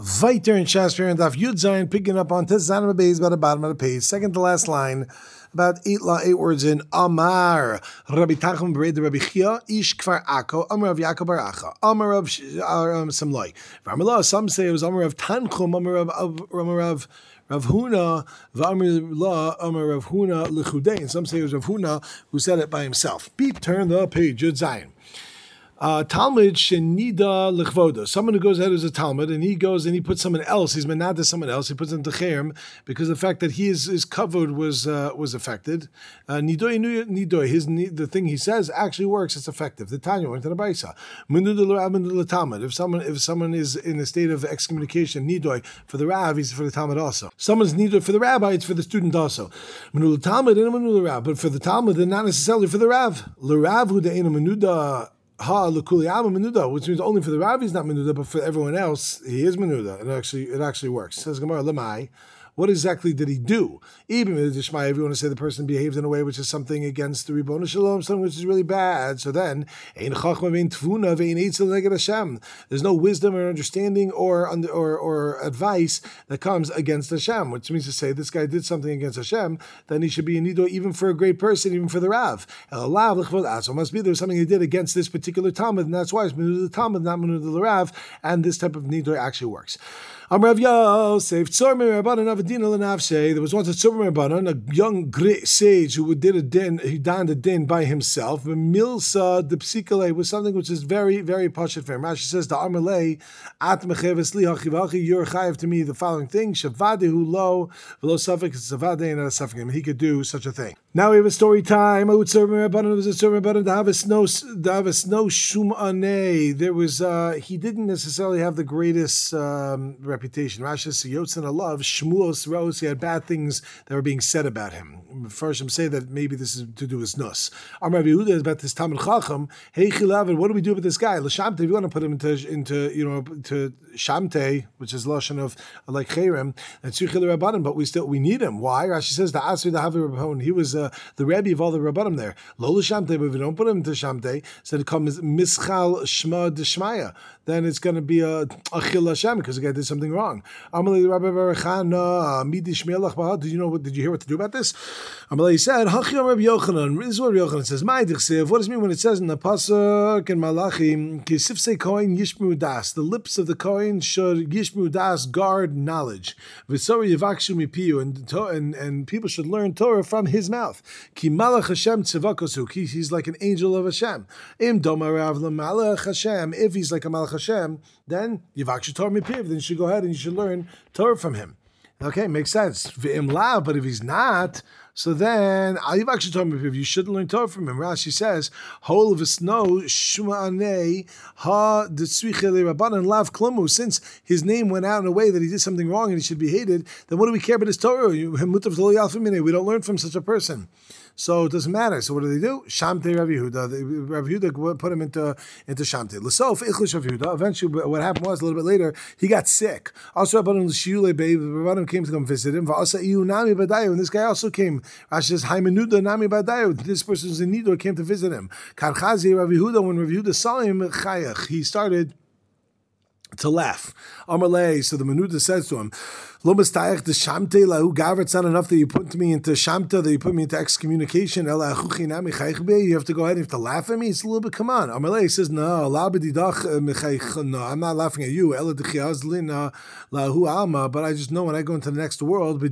Viter and Shasper and Daf Yud Zayin picking up on Tezanam Beis by the bottom of the page, second to last line, about eight eight words in Amar Rabbi Tachum Bered Rabbi Chia Ish Kfar Ako Amar Rav Yaakov Baracha Amar um, Samloi. Ramala some say it was Amar Rav Tanchum Amar Rav Amar Rav Rav Huna, V'amir La, Amar Rav Huna L'chudein. Some say it was Rav Huna who said it by himself. Beep, turn the page, Yud Zayin. Uh, Talmud shenida lechvoda. Someone who goes ahead as a Talmud and he goes and he puts someone else. He's menada someone else. He puts him to cherem because the fact that he is his covered was uh, was affected. Uh, nidoy nidoy. His the thing he says actually works. It's effective. The Tanya went to the Baisa. Talmud. If someone if someone is in a state of excommunication, nidoy for the rav, he's for the Talmud also. Someone's nidoy for the rabbi, it's for the student also. Menul Talmud and menul rav, but for the Talmud, and not necessarily for the rav. L'rav hu de'ena menuda which means only for the rabbi is not menuda, but for everyone else he is menuda. It actually it actually works. Says Gemara lemai. What exactly did he do? Even if you want to say the person behaved in a way which is something against the Ribbon Shalom, something which is really bad. So then, there's no wisdom or understanding or or, or advice that comes against Hashem, which means to say this guy did something against Hashem, then he should be a nido even for a great person, even for the Rav. So must be there's something he did against this particular Talmud, and that's why it's Minu the Talmud, not Minu the Rav, and this type of nido actually works. I'm Rav Yosef, Tzormi Rabbanan Avadina Lenavshe. There was once a Tzormi Rabbanan, a young great sage who did a din, he donned a din by himself. Milsa the Psikale was something which is very, very poshut for him. Rashi says, the Amalei, At Mecheves Li Hachivachi, you're chayiv to me the following thing, Shavade lo, velo Safik, Zavade, and not a Safik. He could do such a thing. Now we have a story time. A Tzormi Rabbanan was a Tzormi Rabbanan, the Havis no, the Havis no Shum There was, uh, he didn't necessarily have the greatest um, reputation. Rashi says, Yotzin love Shmuos Rose, he had bad things that were being said about him. First, I'm say that maybe this is to do with Nus. Am Rabbi Yehuda is about this Talmud Chacham. Hey Chilavin, what do we do with this guy? Lashamte, if you want to put him into, into you know, to Shamte, which is Lashon of like Cherem, and Rabbanim, but we still, we need him. Why? Rashi says, the Asri, the Havi he was uh, Uh, the Rebbe of all the Rabbanim there. Lola Shamte, but if we don't put him into Shamte, so it comes Mischal Shma Deshmaya, then it's going to be a Achil Hashem because the guy did something wrong. Did you know what? Did you hear what to do about this? Amalei said, Hachiyam Rabbi Yochanan. This is what Rabbi Yochanan says. My What does it mean when it says in the pasuk in Malachi, Kisifse Yishmu Das? The lips of the Kohen should Yishmu Das guard knowledge. V'sori Mipiyu, and and and people should learn Torah from his mouth. Ki Malach Hashem. He's like an angel of Hashem. Im Malach Hashem. If he's like a Malach Hashem, then Yivakshu Torah Mipiyu. Then you should go ahead and you should learn Torah from him. Okay, makes sense. But if he's not, so then ah, actually told me if you shouldn't learn Torah from him. Rashi says, "Whole of snow shma'anei ha detzvichele rabbanan lav klamu." Since his name went out in a way that he did something wrong and he should be hated, then what do we care about his Torah? We don't learn from such a person. So it doesn't matter. So what do they do? Shamte Rav Yehuda. Rav Yehuda put him into into Shamte. L'sof ichlish Rav Yehuda. Eventually, what happened was a little bit later he got sick. Also, Rabbanim l'shiyule beis. Rabbanim came to come visit him. And this guy also came. Rashi says Haimenuda nami badayu. This person was in Nido came to visit him. Karchazi Rav Yehuda. When Rav Yehuda saw him, chayach, he started to laugh. Amalei, so the Menuda says to him, Lo mistayach the shamte lahu gaver. It's not enough that you put me into shamta, that you put me into excommunication. You have to go ahead and you have to laugh at me. It's a little bit, come on. Amalei says, no, uh, no, I'm not laughing at you. lahu alma. But I just know when I go into the next world,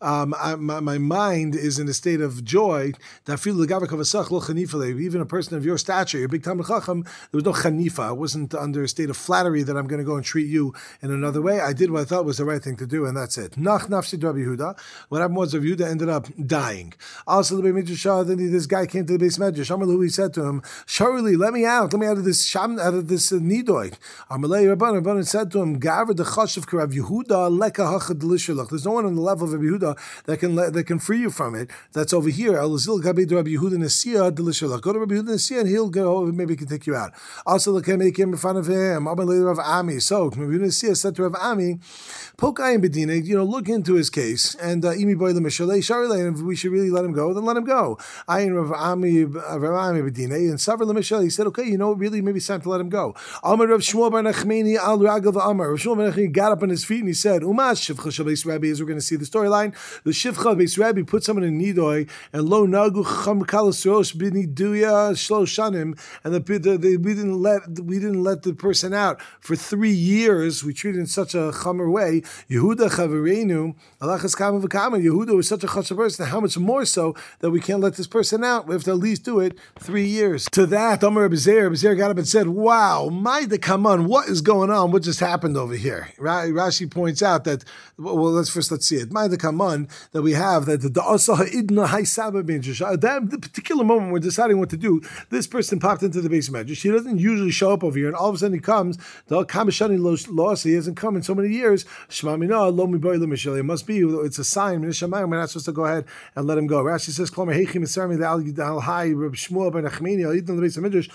um, I, my, my, mind is in a state of joy. Even a person of your stature, your big Talmud Chacham, there was no chanifa. I wasn't under a state of flattery that I'm going to go and treat you in another way. I did what I thought was the right thing to do, and that's it. Nach nafsi Rabbi Yehuda. What happened was Rabbi Yehuda ended up dying. Also, the Midrash, then this guy came to the base medrash. Amalu, he said to him, "Surely, let me out. Let me out of this sham, out of this uh, nidoid." Amalei Rabban Rabban said to him, "Gaver the chash of Yehuda leka hachad There's no one on the level of Rabbi Yehuda Yehuda that can that can free you from it. That's over here. El Zil Gabi Rabbi Yehuda Nesia Delishalach. Go to Rabbi Yehuda Nesia and he'll go. Maybe he can take you out. Also, the make him in front of him. Rabbi Rav Ami. So Rabbi Yehuda Nesia said to Rav Ami, Pokai and Bedina, you know, look into his case and uh, Imi Boy Lemishale Sharle, and if we should really let him go, then let him go. Ayin Rav Ami uh, Rav Ami Bedina and Savar Lemishale. He said, okay, you know, really, maybe it's time to let him go. Amar Rav Shmuel Bar Nachmeni Al Ragav Amar. Rav Shmuel Bar Nachmeni got up on his feet and he said, Umash Shivcha Rabbi, as we're going to see the storyline, the Shivcha Beis Rabbi put someone in Nidoy and Lo Nagu Cham Kalas Rosh Biniduya Shlo Shanim, and the, the, the, we didn't let we didn't let the person out for three years. We treated in such a chamer way. Yehuda Chavarenu, Alachas Kama V'Kama. Yehuda was such a chashav person. How much more so that we can't let this person out? We have to at least do it three years. To that, Amar Abizer, Abizer got up and said, "Wow, my the on, what is going on? What just happened over here?" Rashi points out that. Well, let's first let's see it. My the that we have that the Idna the particular moment we're deciding what to do, this person popped into the base medrash. He doesn't usually show up over here, and all of a sudden he comes. The Kamashani loss. He hasn't come in so many years. Shmamina lo mi boy It must be. It's a sign. We're not supposed to go ahead and let him go. Rashi says, "Klomer heichim esarmi the al hai Shmuel ben Achmeni al Yidna lebeit medrash."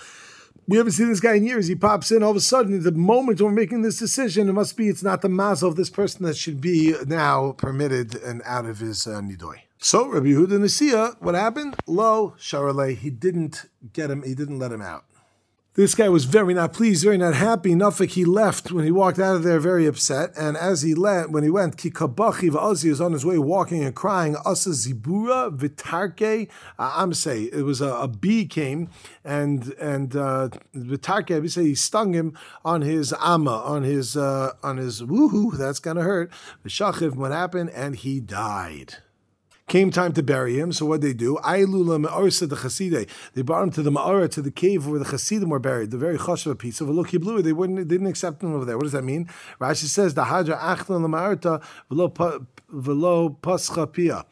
We haven't seen this guy in years. He pops in all of a sudden. The moment we're making this decision, it must be it's not the mazel of this person that should be now permitted and out of his uh, nidoy. So Rabbi Yehuda Nisia, what happened? Lo Sharale, he didn't get him. He didn't let him out. This guy was very not pleased, very not happy. Nafik, he left when he walked out of there very upset. And as he left, when he went, Kikabachi V'azi was on his way walking and crying, Asa Zibura Vitarke I'm say it was a, a, bee came and and uh, Vitarke, we say he stung him on his ama, on his uh, on his woohoo, that's gonna hurt. Vishachiv, what happened? And he died. Came time to bury him, so what they do? The. They brought him to the Ma'ara, to the cave where the Chasidim were buried, the very chashav piece of a look he blew. They wouldn't, they didn't accept him over there. What does that mean? Rashi says the Hadra Achlan Ma'arta velo pascha pia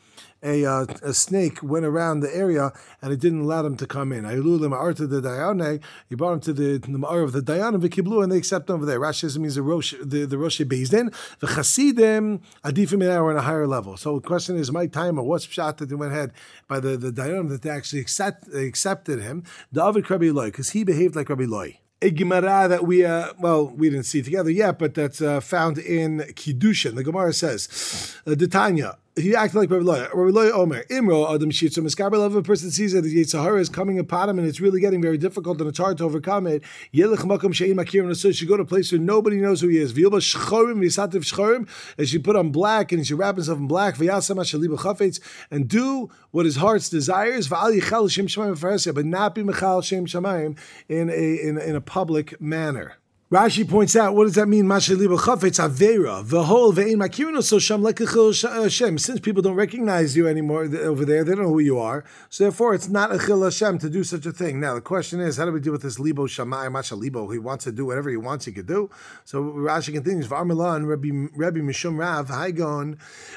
a, uh, a snake went around the area and it didn't allow them to come in. He brought him to the, the Ma'ar of the Dayan Vikiblu and they accept him over there. Rashi means the Rosh the, the Rosh Bezdin. The Chasidim Adifim are on a higher level. So the question is my time or what's shot that they went ahead by the, the Dayan that they actually accept, they accepted him. David Rabbi Loi, because he behaved like Rabbi Loi a Gemara that we, uh, well, we didn't see together yet, but that's uh, found in Kiddushin. The Gemara says, uh, Tanya, he acted like Rabbi Loya. Rabbi Loya Omer, Imro Adam Shitzu Miskaber Love, a person sees that the Yitzhahara is coming upon him and it's really getting very difficult and it's hard to overcome it. Yelich Makam Shein Makir and so should go to a place where nobody knows who he is. Vilba Shchorim, Visativ Shchorim, and she put on black and she wrap himself in black, Vyasama Shaliba Chafetz, and do what his heart's desires, Val Yichal Shem Shemayim but not be Mechal Shem Shemayim in a, in, in a public manner. Rashi points out, what does that mean? Mashaliba chafetz avera whole ve'in makirino so sham Hashem. Since people don't recognize you anymore over there, they don't know who you are. So therefore, it's not a chil Hashem to do such a thing. Now the question is, how do we deal with this libo shamai mashalibo? He wants to do whatever he wants, he could do. So Rashi continues, v'armelan Rabbi Rabbi Mishum Rav Hai Gaon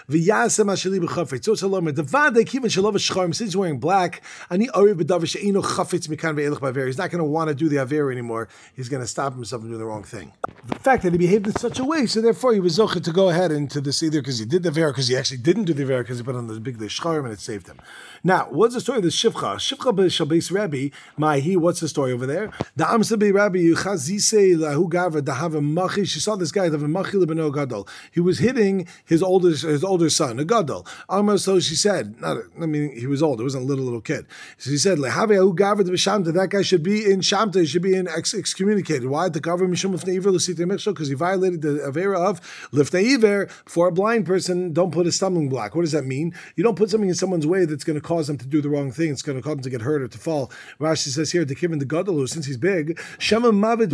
v'yasem mashaliba chafetz. So shalom devade kiven shalom shcharim. Since he's wearing black, ani ariv b'davar she'ino chafetz mikan ve'elach. He's not going to want to do the aver anymore. He's going to stop himself from doing the wrong thing. The fact that he behaved in such a way, so therefore he was zocher to go ahead into this either because he did the ver, because he actually didn't do the ver, because he put on the big shcharim and it saved him. Now, what's the story of the Shivcha? Shivcha b'Shabes Rabbi, my he, what's the story over there? The Amsa Rabbi, Yuchazise lahu gava dahava machi. She saw this guy, the machi lebeno gadol. He was hitting his older his older son, a gadol. Amar, so she said, not, I mean, he was old, it wasn't a little little kid. So he said, lehave hu gava b'shamta. That guy should be in shamta. He should be in ex- excommunicated. Why? The cover mishum iver because he violated the avera of lifnei iver. For a blind person, don't put a stumbling block. What does that mean? You don't put something in someone's way that's going to cause them to do the wrong thing. It's going to cause them to get hurt or to fall. Rashi says here, the Kivin the Gadol, since he's big, Shema Maybe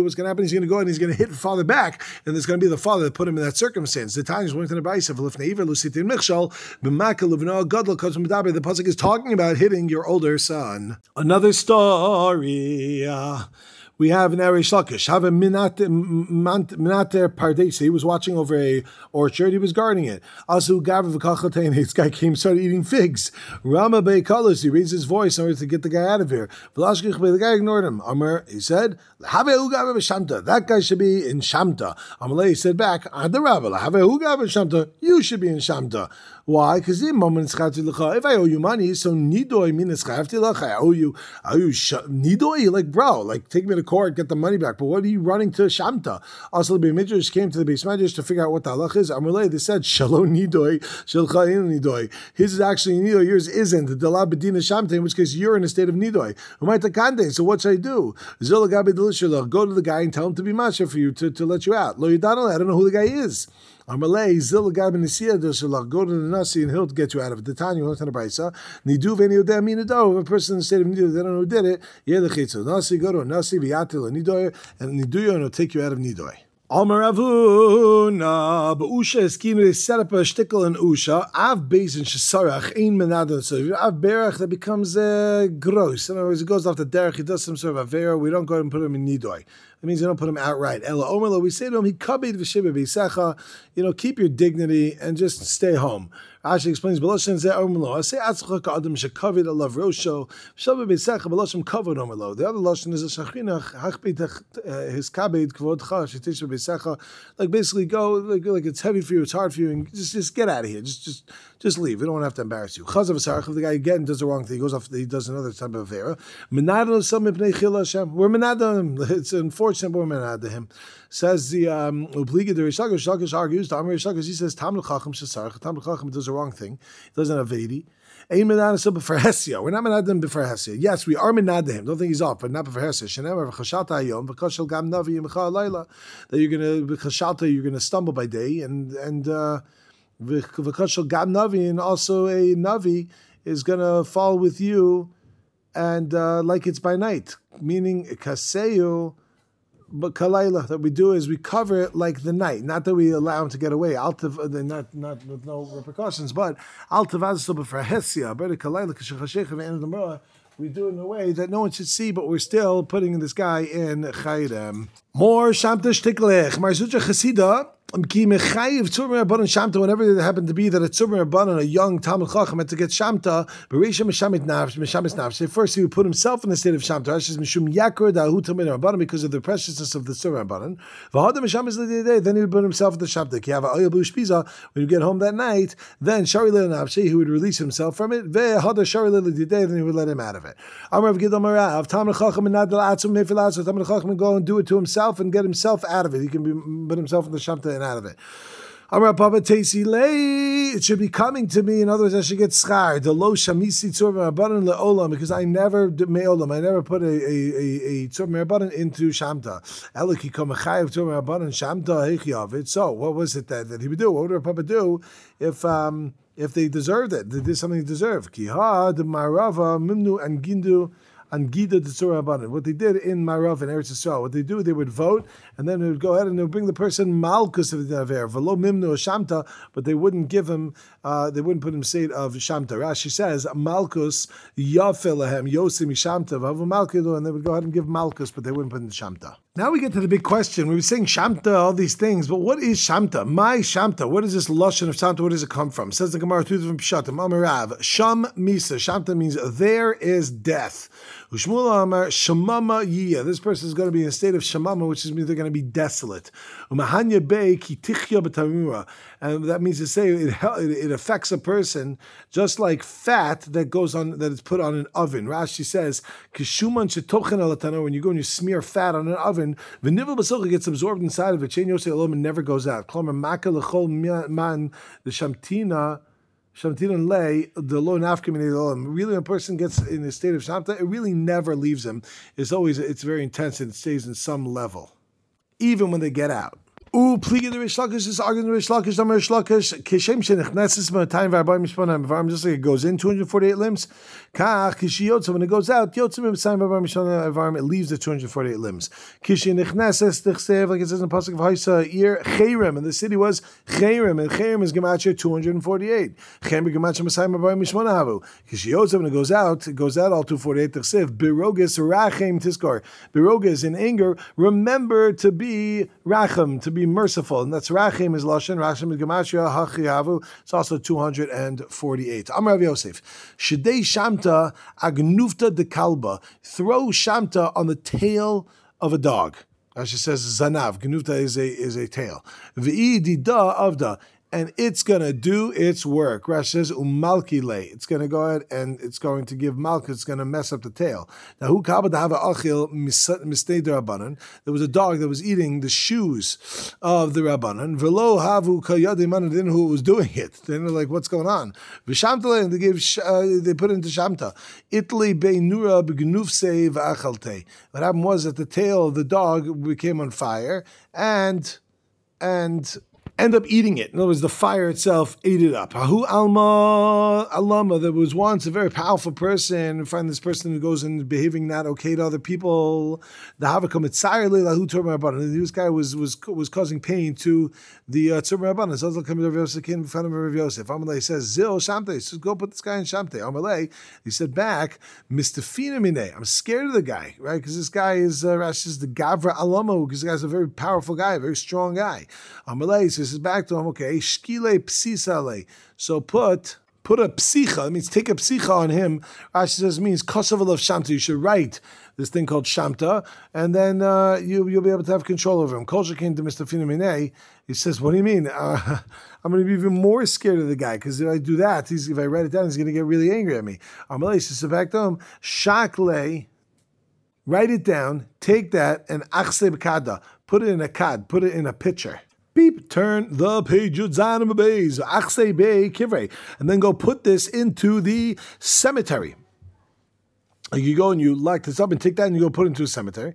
what's going to happen, he's going to go and he's going to hit father back, and there's going to be the father that put him in that circumstance. The time is going to the of Lifnei Lusitin Michshal, B'makal Levno Gadol comes from The Pasuk is talking about hitting your older son. Another story. We have an Reish Lakish. Have a Pardesi. He was watching over a orchard. He was guarding it. Asu This guy came, started eating figs. Rama Beikalos. He raised his voice in order to get the guy out of here. The guy ignored him. Amr, he said, That guy should be in Shamta. Amalei said back, the Rabbi, You should be in Shamta. Why? Because if I owe you money, so nidoy means I owe you. I owe you nidoy. Like bro, like take me to court, get the money back. But what are you running to Shamta? Also, the Midrash came to the base Midrash to figure out what the halach is. Amalei, they said shalom nidoy, shalcha in nidoy. His is actually nidoy. Yours isn't. The bedina Shamta. In which case you're in a state of nidoy. So what should I do? Go to the guy and tell him to be masha for you to, to let you out. Lo I don't know who the guy is. Amalei zil gab nisia doshalach. Go to the nasi and he'll get you out of it. The Tanya went to the brisa. Nidu v'eni yodeh minado. Oh, if a person in the state of nidu, they don't know who did it. Yeah, the nasi go to nasi v'yatil nidoy and niduyo and it'll take you out of nidoy. Amar Avuna, Usha Eskinu, they set up a shtickle in Usha, Av Beis in Shesarach, Ein Menadon, so if Av Berach, that becomes uh, gross. In other words, it goes off the derech, he does some sort of Avera, we don't go and put him in Nidoy. That means you don't put him outright. Ella Omerlo, we say to him, he kabid b'yisecha, you know, keep your dignity and just stay home. Rashi explains, Beloshin zeh Omerlo, I say atzcha ka'adam shekavid alav rosho, shabah b'yisecha b'loshim kavod Omerlo. The other Loshin is a shachrina, hachbit uh, his kabid kvodcha, shetisha b'yisecha, like basically go, like, like it's heavy for you, it's hard for you, and just, just get out of here. Just, just, just leave. We don't want to have to embarrass you. Chazav Sarach, if the guy again does the wrong thing, he goes off, he does another type of Hashem. We're menadon. It's unfortunate, but we're menadon him. Says the um Upliga the Rishakish, Shakish argues, Tam Rishakish, he says, Tam L'chachim Shesarach, Tam L'chachim does the wrong thing. He doesn't have Vedi. We're not menadon before Hesia. Yes, we are menadon him. Don't think he's off, but not before Hesia. Shenem v'chashalta hayom v'kashal gam navi yimcha. That you're gonna v'chashalta, you're gonna stumble by day and and. uh V'kashal gam navi, and also a navi is going to fall with you, and uh, like it's by night, meaning kaseyu. But kalayla that we do is we cover it like the night, not that we allow him to get away. Altav, uh, not not with no repercussions, but altavaz for hesia. But kalayla kashachashech we do it in a way that no one should see, but we're still putting this guy in chayrem. More shamtish tiklech. Marzucha chasida Whenever it happened to be that a tzumar rabbanon, a young Talmud Chacham, had to get shamta, first he would put himself in the state of shamta, because of the preciousness of the tzumar rabbanon. Then he would put himself in the shamta. When you get home that night, then he would release himself from it. Then he would let him out of it. Talmud Chacham would go and do it to himself and get himself out of it. He can put himself in the shamta out of it. It should be coming to me. In other words, I should get schar. The lo shamisi tzur leolam because I never meolam. I never put a a a, a into shamta. Eliki kamechayev tzur shamta hechiyav. So what was it that, that he would do? What would a Papa do if um if they deserved it? They did something they deserved. Kiha the marava mimnu and gindu and Gida Tzura Abanan. What they did in Marav and Eretz Yisrael, what they do, they would vote, and then they would go ahead and they would bring the person Malkus of the Aver, Velo Mimnu Shamta, but they wouldn't give him, uh, they wouldn't put him state of Shamta. Rashi says, Malkus Yafelahem Yosim Shamta, Vavu Malkidu, and they would go ahead and give Malkus, but they wouldn't put in Shamta. Now we get to the big question. We were saying Shamta, all these things, but what is Shamta? My Shamta. What is this Lashon of Shamta? Where does it come from? Says the Gemara, two different Pshatim. Amarav. Sham Misa. Shamta means there is death. Amar Yiyah. This person is going to be in a state of Shamama, which means they're going to be desolate. Umahanya Bei Kitichya B'tamura. And that means to say it, it affects a person just like fat that goes on, that is put on an oven. Rashi says, Kishuman Shetochen Alatana, when you go and you smear fat on an oven, the nivel basocha gets absorbed inside of it. Chain Yosei Alom and never goes out. Klomer Maka Man, the Shamtina, Shamtin lay the lo nafkim um, Really, when a person gets in a state of shamta, it really never leaves him. It's always it's very intense and it stays in some level, even when they get out. U pliga the Rish Lakish is arguing the Rish Lakish, the Rish Lakish, Kishem Shenichnesis Time Varbai Mishpanam, Varm just like it goes in 248 limbs. Kach Kishi Yotza, when it goes out, Yotza Mimsayim Varbai Mishpanam, Varm, it leaves the 248 limbs. Kishi Nichnesis, Tichsev, like it says in the Pasuk of Haisa, Ir Chayrim, and the city was Chayrim, and Chayrim is Gemacha 248. Chayrim Gemacha Messiah Varbai Mishpanavu. Kishi Yotza, when it goes out, it goes out all 248, Tichsev, Birogis Rachem Tiskar. Birogis in anger, remember to be Rachem, to be be merciful, and that's Rachim is Lashon, Rachim is Gematria, Hachiyavu. It's also 248. Amar Rav Yosef, Shedei Shamta Agnufta de Kalba. Throw Shamta on the tail of a dog. Rashi says Zanav. Gnufta is a is a tail. V'i dida avda and it's going to do its work. Rashi says umalkile. It's going to go ahead and it's going to give malk. It's going to mess up the tail. Now who achil? There was a dog that was eating the shoes of the rabbanan. Velo havu kayadiman didn't know who was doing it. They didn't know like what's going on. Vishamtale and they gave uh, they put it into shamta. Italy beinura begnufse v'achalte. What happened was that the tail of the dog became on fire and and end up eating it. In other words, the fire itself ate it up. Hahu alma alama. There was once a very powerful person. We find this person who goes and behaving not okay to other people. The havakam lahu This guy was was was causing pain to the uh, tzur rabbanon. So of says zil shamte. He says go put this guy in shamte. Amalei. He said back, Mistafina mine. I'm scared of the guy, right? Because this guy is uh, is the gavra alama. Because this guy's a very powerful guy, a very strong guy. Amalei says back to him, okay, shkile psisale. So put put a psicha, it means take a psicha on him. Rashi says means kosovel of shamta. You should write this thing called shamta, and then uh, you you'll be able to have control over him. Kolsha came to Mr. Finamine. He says, "What do you mean? Uh, I'm going to be even more scared of the guy because if I do that, he's, if I write it down, he's going to get really angry at me." Amalei says, "Back to him, shakle." Write it down, take that, and achse kada, put it in a kad, put it in a pitcher beep, turn the page Achse Bey Kivrei, and then go put this into the cemetery. You go and you lock this up and take that and you go put it into a cemetery.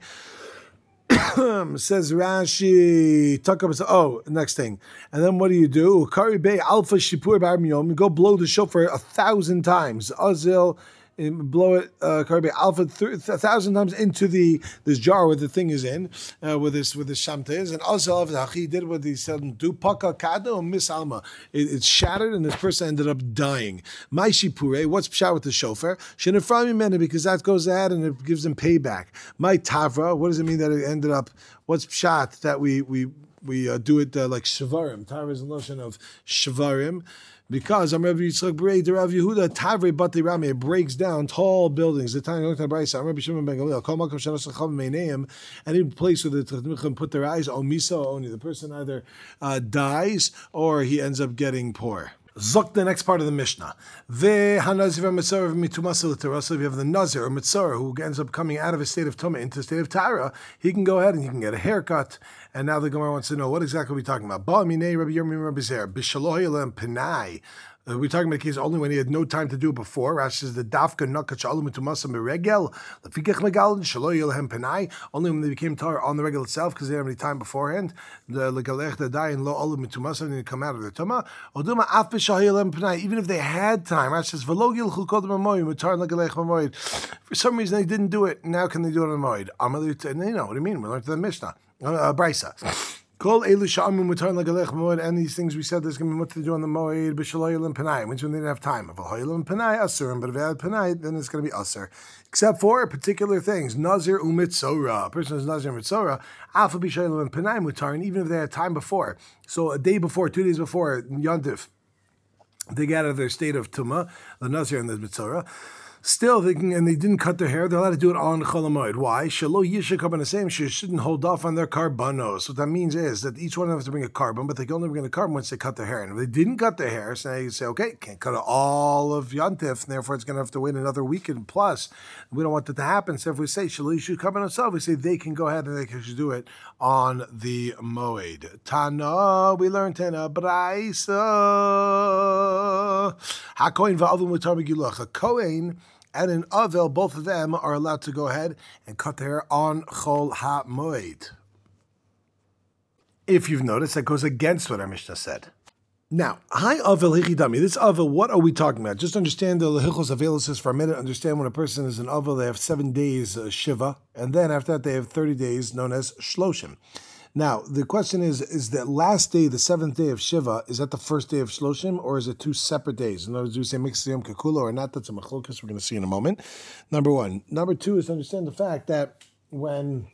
Says Rashi, tuck up. Oh, next thing, and then what do you do? Kari Bey Alpha Shipur Bar go blow the shofar a thousand times. Azil blow it uh, alpha th- a thousand times into the this jar where the thing is in, uh, where this with the shamta is, and also he did what he said do paka kado miss alma. It, it's shattered, and this person ended up dying. My shipure, what's pshat with the shofar? Shinaframi mena because that goes ahead and it gives them payback. My tavra, what does it mean that it ended up? What's pshat that we we we uh, do it uh, like shavarim? Tavra is a notion of shavarim because I'm Rabbi Yitzchak Berei, the Rav Yehuda Tavre Bati Rami, it breaks down tall buildings. The time looked at Brisa, I'm Rabbi Shimon Ben Gamliel, Kol Makom Shanos Lacham Meineim, any place where the Tachmichim put their eyes, on Misa only, the person either uh, dies or he ends up getting poor. Zok the next part of the Mishnah. Ve hanazir mitzvah mitumasa. If you have the nazir or mitzvah who ends up coming out of a state of tumah into a state of tara, he can go ahead and he can get a haircut. And now the Gemara wants to know what exactly are we talking about. Rabbi uh, we're talking about a case only when he had no time to do it before. Rashi says the dafka meregel. Only when they became tar on the regel itself because they didn't have any time beforehand. The legalech the and lo alu mitumasa and they come out of the tuma. Oduma af b'shahilhem penai. Even if they had time, Rashi says v'lo gilchu kodem amoyim mutar legalech mamoyid. For some reason they didn't do it. Now can they do it on? Amalut. And you know what you mean? We learned the Mishnah, uh, Brisa. Kol elu sha'amu mutar lagalech moed, and these things we said there's going to be much to do on the moed, b'shaloyel panai, which when they didn't have time. If a and asurim, but if they had panai, then it's going to be asur. Except for particular things, nazir umitzora. A person is nazir mitzora, alpha b'shaloyel and panai mutar, and even if they had time before, so a day before, two days before, yontif, they get out of their state of tuma, the nazir and the mitzora, Still, they can, and they didn't cut their hair. They're allowed to do it on Cholamoid. Why? Shalo Yishakab the same. She shouldn't hold off on their carbonos. What that means is that each one of them has to bring a carbon, but they can only bring a carbon once they cut their hair. And if they didn't cut their hair, so now you say, okay, can't cut all of Yantif, and therefore it's going to have to wait another weekend plus. We don't want that to happen. So if we say Shalo Yishakab we say they can go ahead and they can do it on the Moed. Tana, we learned Tana, Braisa. HaKoin va'avum mutar megilach. A Kohen and in Avel, both of them are allowed to go ahead and cut their hair on Chol HaMoed. If you've noticed, that goes against what our Mishnah said. Now, hi avel hichidami. This avel, what are we talking about? Just understand the lehichos avelis for a minute. Understand when a person is an avel, they have seven days uh, shiva, and then after that they have thirty days known as shloshim. Now, the question is: Is that last day, the seventh day of shiva, is that the first day of shloshim, or is it two separate days? In other words, do we say mixiyom kakula or not? That's a machlokas. We're going to see in a moment. Number one. Number two is to understand the fact that when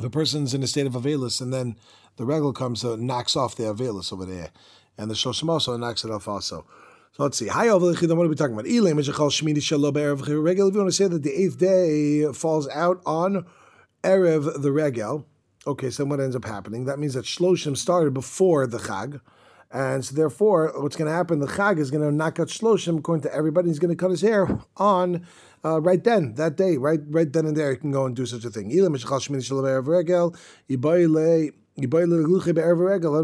the person's in a state of avelis, and then the regal comes, uh, knocks off the avelis over there and the Shloshim also knocks it off also. So let's see. Hi, what are we talking about? If you want to say that the eighth day falls out on Erev the Regel, okay, so what ends up happening? That means that Shloshim started before the Chag. And so therefore, what's going to happen? The Chag is going to knock out Shloshim according to everybody. He's going to cut his hair on uh, right then, that day, right right then and there. He can go and do such a thing. Let him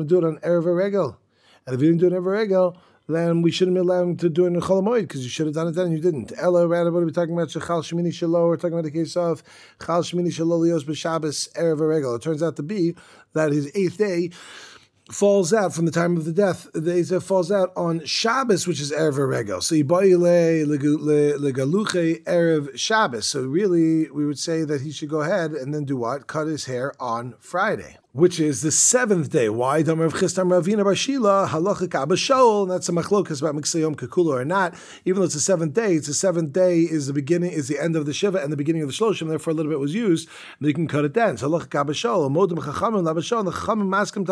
do it on Erev Regel. And if you didn't do it ever regel, then we shouldn't allow him to do it in Cholamoid because you should have done it then and you didn't. Ella, rather, what are we talking about? Shechal Shemini Shalo. We're talking about the case of Chal Shemini Shalo Lios B'Shabbos Erev Regel. It turns out to be that his eighth day falls out from the time of the death. The Eitzah falls out on Shabbos, which is Erev Regel. So Yibayile Legaluche Erev Shabbos. So really, we would say that he should go ahead and then do what? Cut his hair on Friday which is the seventh day. Why? Abashol. That's a machlokas about Miksayom Kakula or not. Even though it's the seventh day, it's the seventh day is the beginning, is the end of the Shiva and the beginning of the Shloshim. Therefore, a little bit was used. And you can cut it down. So Labashol. The Chachamim Maskim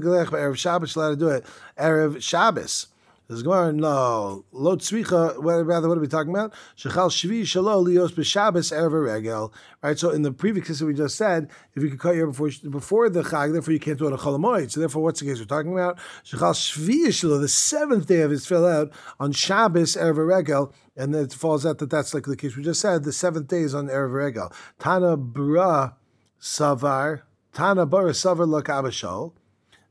Legalech Erev Shabbos. Allowed to do it Erev Shabbos. There's going no lo tzvicha. Rather, what are we talking about? Shechal shvi shalo lios b'Shabbos erev regel. Right. So in the previous case that we just said, if you could cut your before before the chag, therefore you can't do it on cholamoid. So therefore, what's the case we're talking about? Shechal shvi shalo, the seventh day of his fill out on Shabbos erev regel, and then it falls out that that's like the case we just said. The seventh day is on erev regel. Tana bra savar. Tana bara savar look abashol.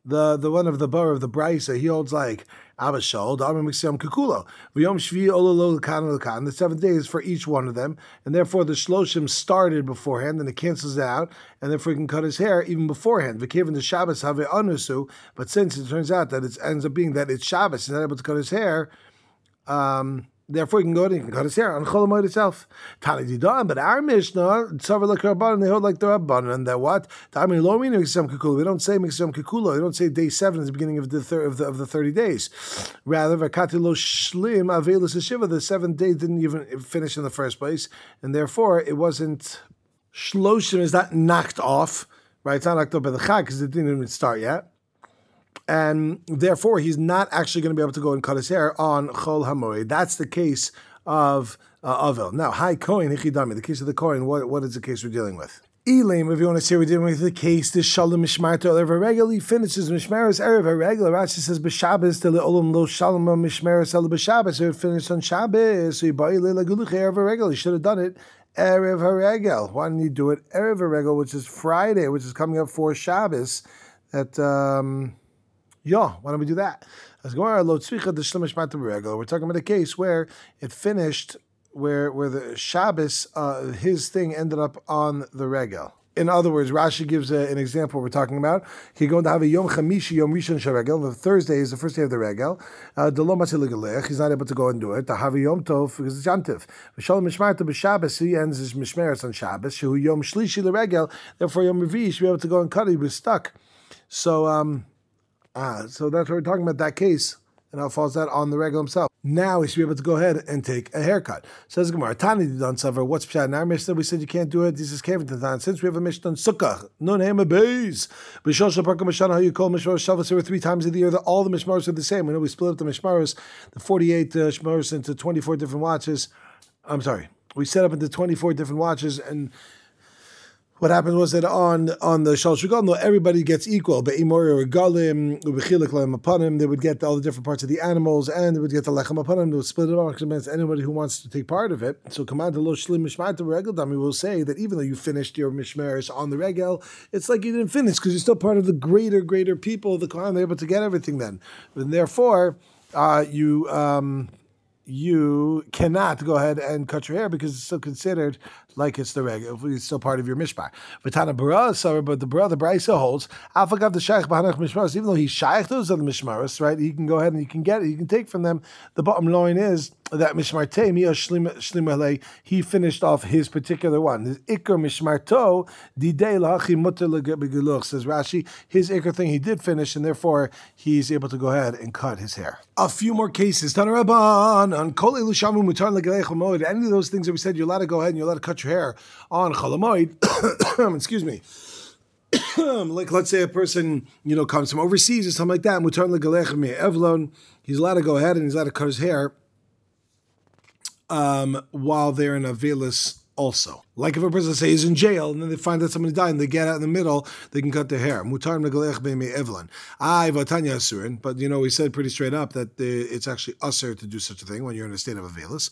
The the one of the bar of the brisa, he holds like Abashol, Dharma Mixiam Kukulo. V'yom Shvi Ololo Lekan The seventh day is for each one of them, and therefore the Shloshim started beforehand, and it cancels out, and therefore he can cut his hair even beforehand. V'kevin the Shabbos have anusu, but since it turns out that it ends up being that it's Shabbos, he's not able to cut his hair. Um, Therefore, he can go and he can cut his hair on Cholamoid itself. But our Mishnah, Tzavar Lekaraban, they hold like the Rabban, and that what? Tami Lo meaning Miksam Kikula. We don't say Miksam Kikula. We don't say day seven is the beginning of the thir- of the of the thirty days. Rather, Vakati Lo Shlim Avelis Shiva. The seventh day didn't even finish in the first place, and therefore it wasn't Shloshim is not knocked off. Right, it's not knocked off by the Chag because it didn't even start yet and therefore he's not actually going to be able to go and cut his hair on Chol Hamoed. That's the case of uh, Avel. Now, Hi Kohen Hichidami, the case of the coin, what, what is the case we're dealing with? Elim, if you want to say we're dealing with the case, this Shalom Mishmar to Erev he finishes Mishmaris Erev Regel. Rashi says B'Shabbos to Olam Lo Shalom Mishmaris El B'Shabbos. So it finished on Shabbos. So he bought Laguluch Erev Regel. He should have done it Erev Regel. Why didn't he do it Erev Regel, which is Friday, which is coming up for Shabbos? That um, yeah, why don't we do that? We're talking about a case where it finished, where where the Shabbos, uh, his thing ended up on the regel. In other words, Rashi gives a, an example we're talking about. He's going to have a Yom Chamishi, Yom Rishon Sharegel. The Thursday is the first day of the regel. Uh, he's not able to go and do it. The Havi Yom Tov because it's Yantiv. V'shalom Mishmarta b'Shabbos. He ends his Mishmeres on Shabbos. Shehu Yom Shlishi the Therefore, Yom Revi should be able to go and cut it. He was stuck. So. um Ah, so that's what we're talking about that case. And how falls that on the regel himself. Now he should be able to go ahead and take a haircut. Says Gemara, Tani done suffer. What's pshat? Our Mishnah, we said you can't do it. This is Kevintan. Since we have a Mishnah on Sukkah, nun hema beis. B'shosha parka mishana, how you call Mishmar Shabbos over three times of the year. That all the Mishmaros are the same. We know we split up the Mishmaros, the 48 uh, Mishmaros into 24 different watches. I'm sorry. We set up into 24 different watches and what happened was that on on the Shal no, everybody gets equal. But Imori Regalim, upon him, they would get all the different parts of the animals, and they would get the lechem upon him. They would split it up against anybody who wants to take part of it. So Command Lo Shlim Mishmat Regel Dami will say that even though you finished your Mishmeres on the Regel, it's like you didn't finish because you're still part of the greater, greater people. The Kohen, they're able to get everything then. And therefore, uh, you. Um, you cannot go ahead and cut your hair because it's still considered like it's the reg, it's still part of your mishpah. V'tana bara, but the brother Brisa holds, afagav the shaykh b'hanach mishmaros, even though he's shaykh those are the mishmaros, right? He can go ahead and he can get it, he can take from them. The bottom line is that mishmarte miya shlimale, he finished off his particular one. His ikr mishmarto didei lahachi mutter says Rashi. His ikr thing he did finish, and therefore he's able to go ahead and cut his hair. A few more cases. Tanaraban on kol elushamu mutar legalech Any of those things that we said, you're allowed to go ahead and you're allowed to cut your hair on chalamoid. Excuse me. like let's say a person you know comes from overseas or something like that. Mutar legalech evlon. He's allowed to go ahead and he's allowed to cut his hair um, while they're in a veilus also. Like if a person say he's in jail and then they find that somebody died and they get out in the middle, they can cut their hair. But you know we said pretty straight up that it's actually usher to do such a thing when you're in a state of avelus.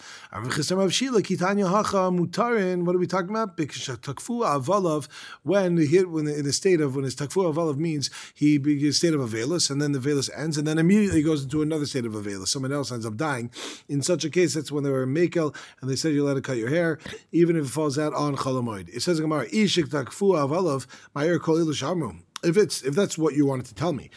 What are we talking about? Takfu avalov when he when in a state of when his takfu avalov means he begins a state of avelus and then the avelus ends and then immediately goes into another state of avelus. Someone else ends up dying. In such a case, that's when they were makel and they said you let to cut your hair even if it falls out on Cholamoid. It says in Gemara, Ishik takfu avalav ma'ir kol If it's if that's what you wanted to tell me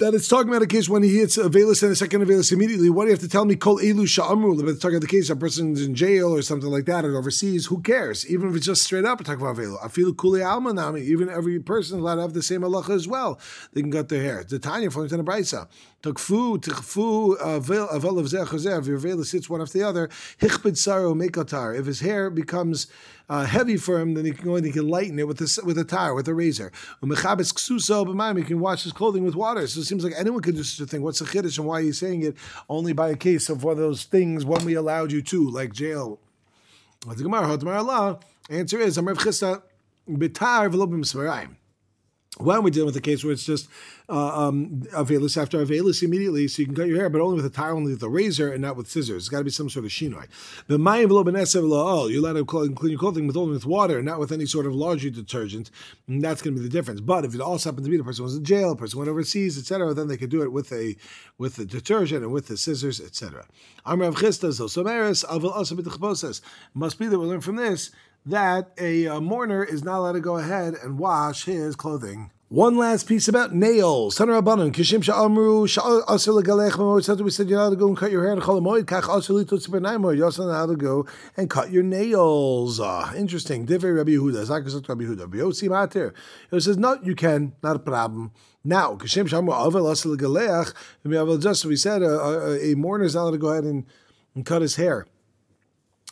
that it's talking about a case when he hits a Velis and a second Velis immediately. What do you have to tell me? Kol Elu Sha'amru. But talking about the case a person's in jail or something like that or overseas. Who cares? Even if it's just straight up talking about Velu. I feel Kuli Alma Nami. Even every person allowed to have the same halacha as well. They can cut their hair. The Tanya from the Brisa. Tukfu, tikfu, avel of zeh If your veil sits one after the other, hichbid saro mekotar. If his hair becomes uh, heavy for him, then he can go and he can lighten it with a with a tire, with a razor. Umechabes ksuso b'mayim. He can wash his clothing with water. So it seems like anyone could do such a thing. What's the chiddush and why are you saying it only by a case of one of those things when we allowed you to, like jail? Answer is, I'm Rav Chisda, bitar v'lo b'misvarayim. When we're dealing with a case where it's just uh, um, avelus after avelus immediately, so you can cut your hair, but only with a tire, only with a razor, and not with scissors. It's got to be some sort of shinoi. The mayim v'lo you're allowed to clean your clothing with only with water, not with any sort of laundry detergent. And that's going to be the difference. But if it also happens to be the person was in jail, person went overseas, etc., then they could do it with a with the detergent and with the scissors, etc. Amrav Chistas Someris Avil also Must be that we learn from this that a, a mourner is not allowed to go ahead and wash his clothing. One last piece about nails. Tanar Rabbanon, Kishim Sha'amru, Sha'asr Legalech Mamoid, we said you're allowed to go and cut your hair in Cholamoid, Kach Asr Litut Sibernaimoid, you're also allowed to go and cut your nails. Ah, interesting. Divrei Rabbi Yehuda, Zakasat Rabbi Yehuda, Biosi Matir. It says, no, you can, not a problem. Now, Kishim Sha'amru, Avel Asr Legalech, we said, a, a, a mourner is not allowed to go ahead and, and cut his hair.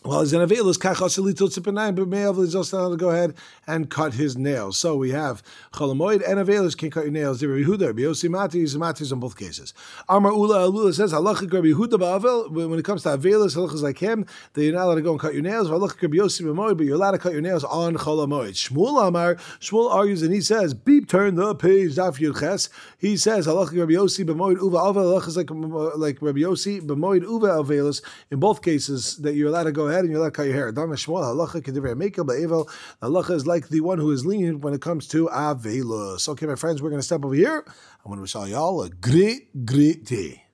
Well, he's an avilus kachasilitul tzipanayim, but me'avel is also allowed to go ahead and cut his nails. So we have cholamoid and avilus can cut your nails. Rabbi Yehuda, Rabbi Yossi Matis, Matis in both cases. Amar Ula Alula says halacha Rabbi Yehuda ba'avel. When it comes to avilus, halachas like him, that you're not allowed to go and cut your nails. Halacha Rabbi Yossi b'moid, but you're allowed to cut your nails on cholamoid. Shmuel Amar, Shmuel argues and he says, beep, turn the page, daf yudches. He says halacha Rabbi Yossi b'moid uva avel. Halachas like like Rabbi Yossi b'moid uva avilus. In both cases, that you're allowed to go ahead and you're allowed to cut your hair. Halacha is like the one who is lenient when it comes to Avelus. Okay, my friends, we're going to step over here. I want to wish all y'all a great, great day.